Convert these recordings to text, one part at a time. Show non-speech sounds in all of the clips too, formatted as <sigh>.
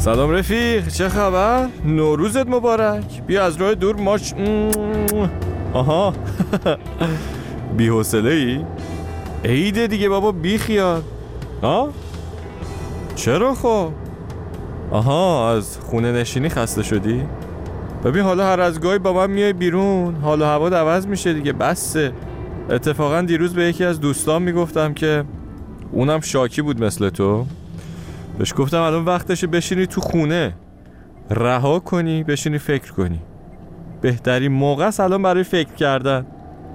سلام رفیق چه خبر؟ نوروزت مبارک بیا از راه دور ماش آها <laughs> بی حوصله ای؟ عیده دیگه بابا بی خیال ها؟ چرا خب؟ آها از خونه نشینی خسته شدی؟ ببین حالا هر از گاهی با من میای بیرون حالا هوا عوض میشه دیگه بسه اتفاقا دیروز به یکی از دوستان می‌گفتم که اونم شاکی بود مثل تو بهش گفتم الان وقتشه بشینی تو خونه. رها کنی بشینی فکر کنی. بهترین موقع است الان برای فکر کردن.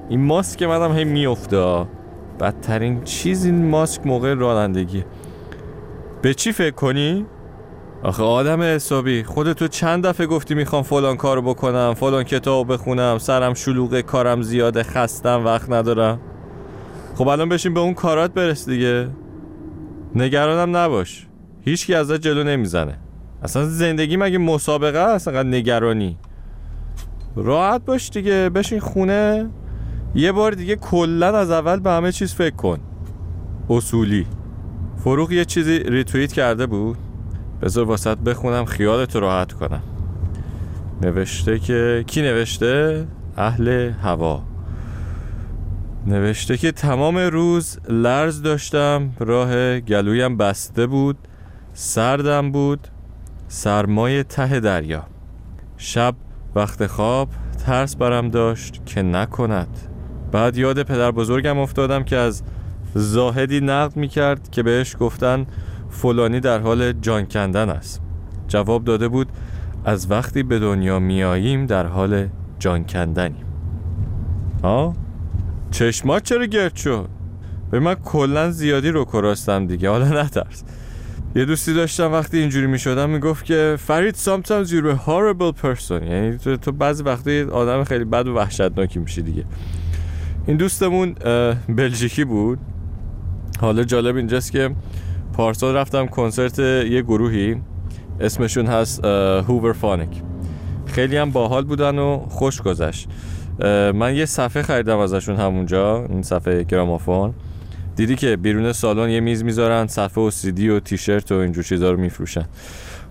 این ماسک منم هی میفته بدترین چیز این ماسک موقع رانندگی به چی فکر کنی؟ آخه آدم حسابی. خودتو چند دفعه گفتی می‌خوام فلان کارو بکنم فلان کتاب بخونم سرم شلوغه کارم زیاده خستم وقت ندارم. خب الان بشین به اون کارات برس دیگه. نگرانم نباش. هیچکی ازت جلو نمی‌زنه. اصلا زندگی مگه مسابقه است؟ انقدر نگرانی. راحت باش دیگه بشین خونه. یه بار دیگه کلا از اول به همه چیز فکر کن. اصولی. فروغ یه چیزی ریتویت کرده بود؟ بذار واسط بخونم خیالت راحت کنم. نوشته که کی نوشته؟ اهل هوا. نوشته که تمام روز لرز داشتم راه گلویم بسته بود. سردم بود سرمای ته دریا. شب وقت خواب ترس برم داشت که نکند. بعد یاد پدر بزرگم افتادم که از زاهدی نقد می کرد که بهش گفتن فلانی در حال جان کندن است. جواب داده بود از وقتی به دنیا میاییم در حال جان کندنیم ها چشمات چرا گرد شد؟ به من کلا زیادی رو کراستم دیگه حالا نترس. یه دوستی داشتم وقتی اینجوری می شدم می‌گفت که فرید sometimes you're a horrible person. یعنی تو, تو بعضی وقتی آدم خیلی بد و وحشتناکی میشی دیگه. این دوستمون بلژیکی بود. حالا جالب اینجاست که پارسال رفتم کنسرت یه گروهی. اسمشون هست هوور فانک خیلی هم باحال بودن و خوش گذشت. من یه صفحه خریدم ازشون همونجا این صفحه گرامافون. دیدی که بیرون سالن یه میز می‌ذارن صفحه و سیدی و تیشرت و اینجور چیزا رو میفروشن.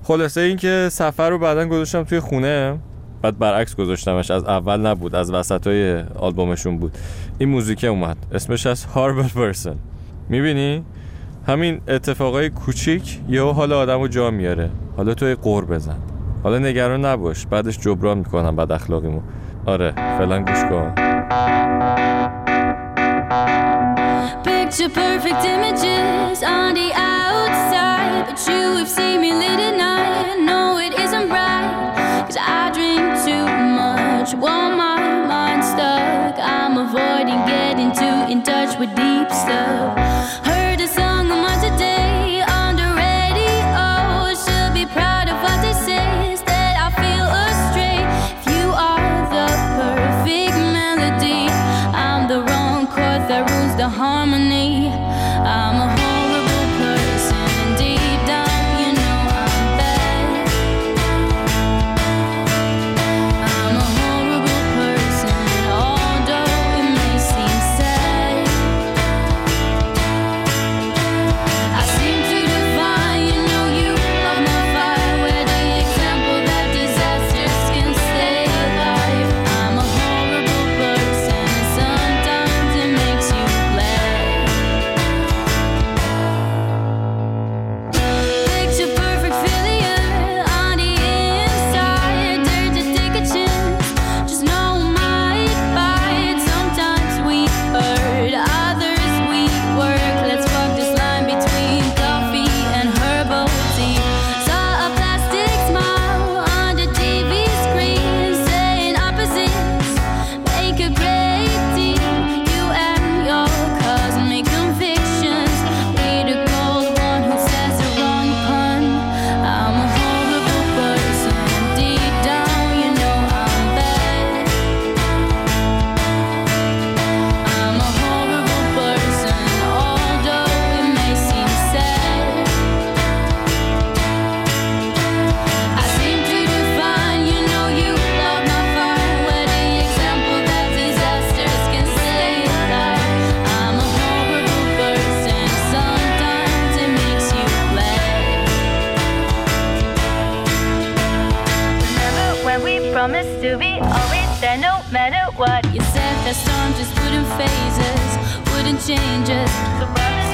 خلاصه این که سفر رو بعدا گذاشتم توی خونه. بعد برعکس گذاشتمش از اول نبود از وسط های آلبومشون بود. این موزیک اومد اسمش از هاربل پرسن. می‌بینی؟ همین اتفاقای کوچیک یهو حال آدم رو جا میاره. حالا توی قور بزن. حالا نگران نباش بعدش جبران می‌کنم بد اخلاقیمو. آره فعلا گوش کن. Picture perfect images on the outside But you have seen me late at night. No, it isn't right Cause I drink too much. Want my mind stuck I'm avoiding getting too in touch with deep stuff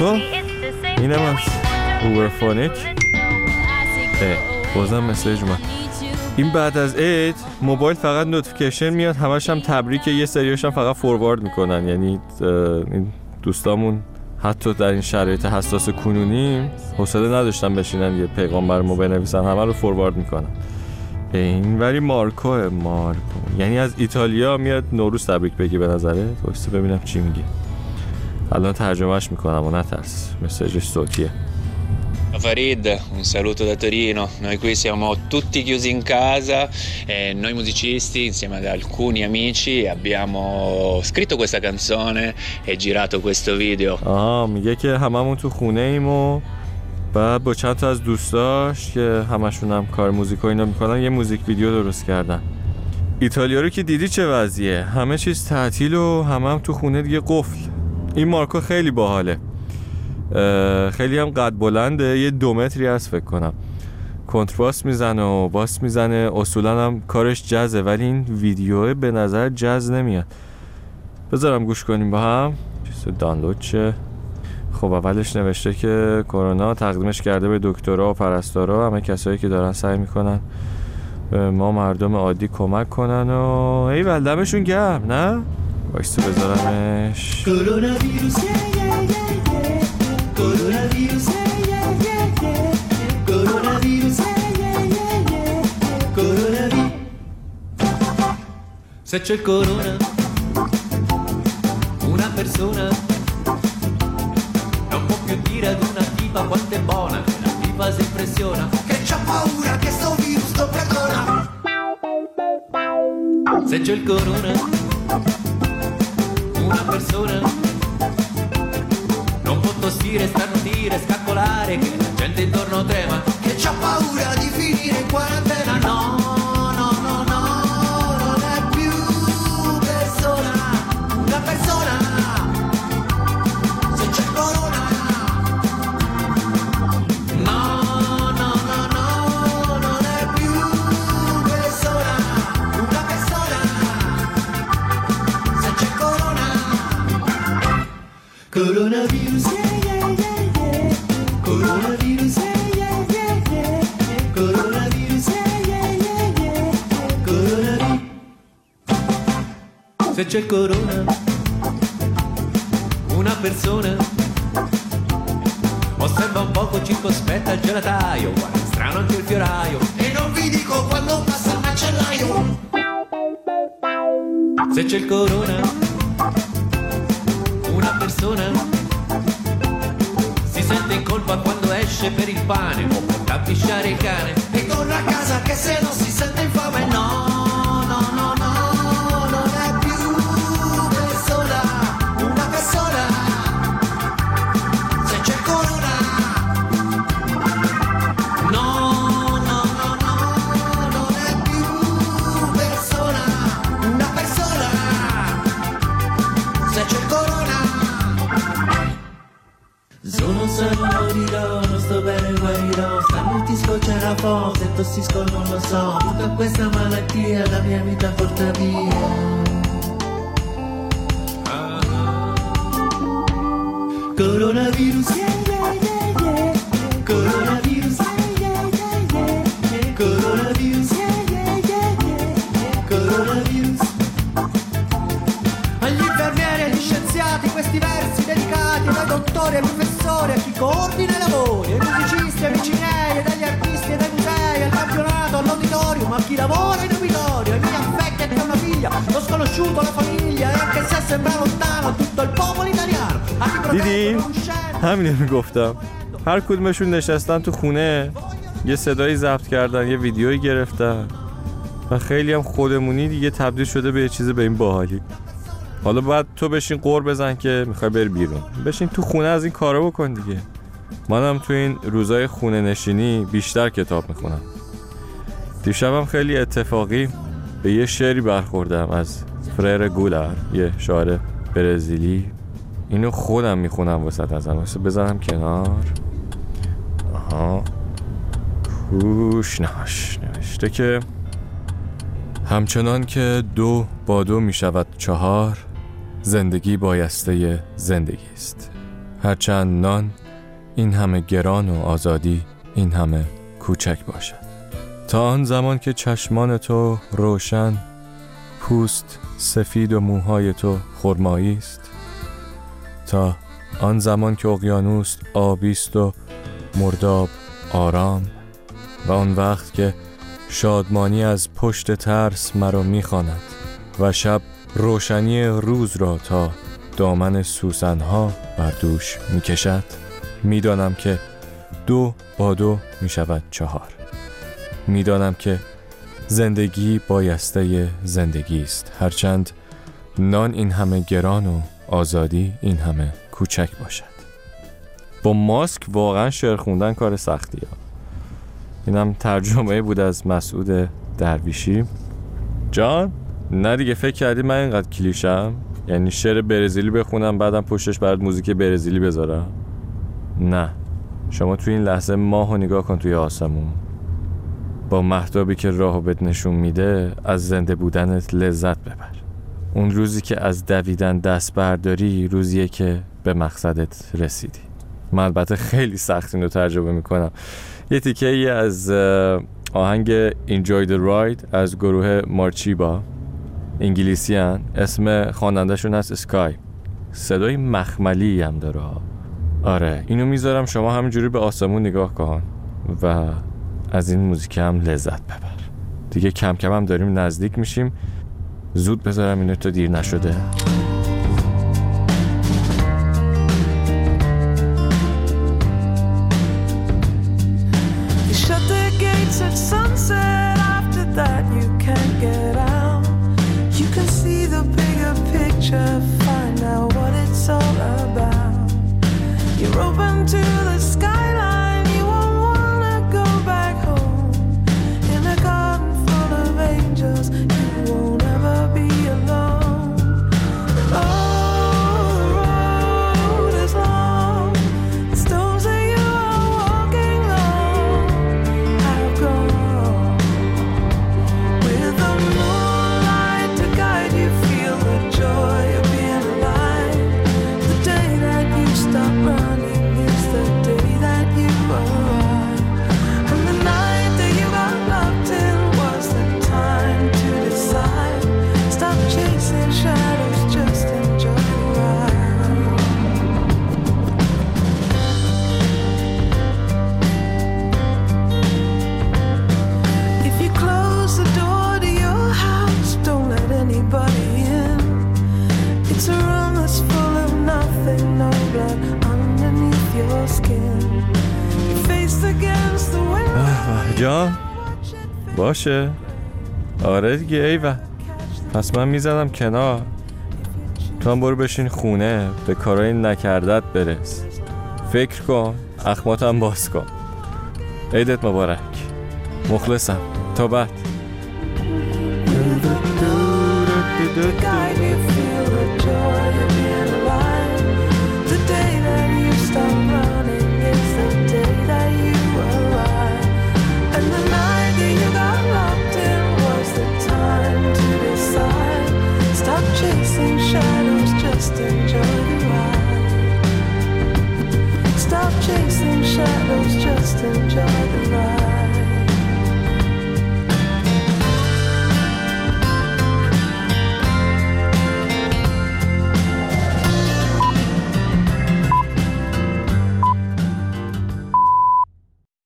خب اینم از Hooverphonic بازم message اومد. این بعد از عید موبایل فقط notification میاد همش هم تبریک یه سریاش هم فقط forward می‌کنن. یعنی این دوستامون حتی در این شرایط حساس کنونی حوصله نداشتن بشینن یه پیغام بر ما بنویسن همه رو forward می‌کنن. این ولی مارکو مارکو. یعنی از ایتالیا میاد نوروز تبریک بگی بذار واسا ببینم چی میگی. الان ترجمهش می‌کنم و نترس. مسیجش صوتیه. Farid, un saluto da Torino. Noi qui siamo tutti chiusi in casa e noi musicisti insieme ad alcuni amici abbiamo scritto questa canzone e girato questo video. آها میگه که هممون تو خونه ایم و بعد با چند تا از دوستاش که همشون هم کار موزیک و اینا می‌کنن یه موزیک ویدیو درست کردن. ایتالیا رو که دیدی چه وضعیه؟ همه چیز تعطیل و همه هم تو خونه دیگه قفل. این مارکو خیلی باحاله. خیلی هم قد بلنده. یه دو متری هست فکر کنم. کنترباس می‌زنه و باس می‌زنه. اصولا هم کارش جزه ولی این ویدیو به نظر جز نمیاد. بذارم گوش کنیم با هم. چیز دانلود چه خب اولش نوشته که کرونا تقدیمش کرده به دکترها و پرستارا. همه کسایی که دارن سعی می‌کنن ما مردم عادی کمک کنن و ای ولدمشون گرم نه؟ Bak su bezalamış. Koronavirüs ye ye ye ye. Koronavirüs ye ye ye Se c'è il corona, una persona non può più dire ad una tipa quanto è buona. La tipa si impressiona che c'ha paura che sto virus lo perdona. Se c'è il corona starnutire, scaccolare Che la gente intorno trema Che c'ha paura di finire in quarantena. No, no, no, no Non è più persona Una persona. Se c'è corona. No, no, no, no Non è più persona Una persona. Se c'è corona. Coronavirus yeah. Se c'è il corona, una persona osserva un poco, circospetta il gelataio, guarda strano anche il fioraio, e non vi dico quando passa il macellaio. Se c'è il corona, esce per il pane o porta a pisciare il cane e torna a casa che se non si sente infame no. Tossisco non lo so. Tutta questa malattia la mia vita porta via. Coronavirus yeah, yeah, yeah, lo sconosciuto, la famiglia e anche se sembra lontano tutto il popolo italiano. دیدین؟ همینه می‌گفتم هر کدومشون نشستن تو خونه یه صدایی ضبط کردن یه ویدیویی گرفتن و خیلی هم خودمونی دیگه تبدیل شده به یه چیز به این باحالی حالا باید تو بشین قور بزن که می‌خوای بری بیرون بشین تو خونه از این کارا بکن دیگه منم تو این روزای خونه نشینی بیشتر کتاب می‌خونم دیشبم خیلی اتفاقی به یه شعری برخوردم از فریر گولر یه شاعر برزیلی. اینو خودم می‌خونم وسط ازم واسه بزنم کنار. آها. کوشناش نوشته که همچنان که دو با دو می‌شود چهار زندگی بایسته زندگی است. هرچند نان این همه گران و آزادی این همه کوچک باشد. تا آن زمان که چشمان تو روشن پوست سفید و موهای تو خرمایی است. تا آن زمان که اقیانوس آبی است و مرداب آرام و آن وقت که شادمانی از پشت ترس مرا می‌خواند و شب روشنی روز را تا دامن سوسنها بر دوش می‌کشد می‌دانم که دو با دو می‌شود چهار. می‌دانم که زندگی بایسته زندگی است. هرچند نان این همه گران و آزادی این همه کوچک باشد. با ماسک واقعا شعر خوندن کار سختی ها اینم ترجمه بود از مسعود درویشی. جان نه دیگه فکر کردی من اینقدر کلیشم؟ یعنی شعر برزیلی بخونم بعدم پشتش برات موزیک برزیلی بذارم؟ نه. شما توی این لحظه ماه و نگاه کن توی آسمون. با محتابی که راهو بهت نشون میده از زنده بودنت لذت ببر. اون روزی که از دویدن دست برداری روزیه که به مقصدت رسیدی. من البته خیلی سخت این رو ترجمه می‌کنم. یه تیکه ای از آهنگ Enjoy the Ride از گروه مارچیبا. انگلیسی هن. اسم خوانندهشون هست اسکای صدای مخملی هم داره. آره اینو می‌ذارم شما همینجوری به آسمون نگاه کن و از این موزیک هم لذت ببر. دیگه کم کم هم داریم نزدیک میشیم. زود بذارم اینو تا دیر نشده. باشه. آره دیگه ایوه پس من می‌زنم کنار. تو هم برو بشین خونه به کارای نکردت برس. فکر کن اخماتم باز کن. عیدت مبارک. مخلصم. تا بعد.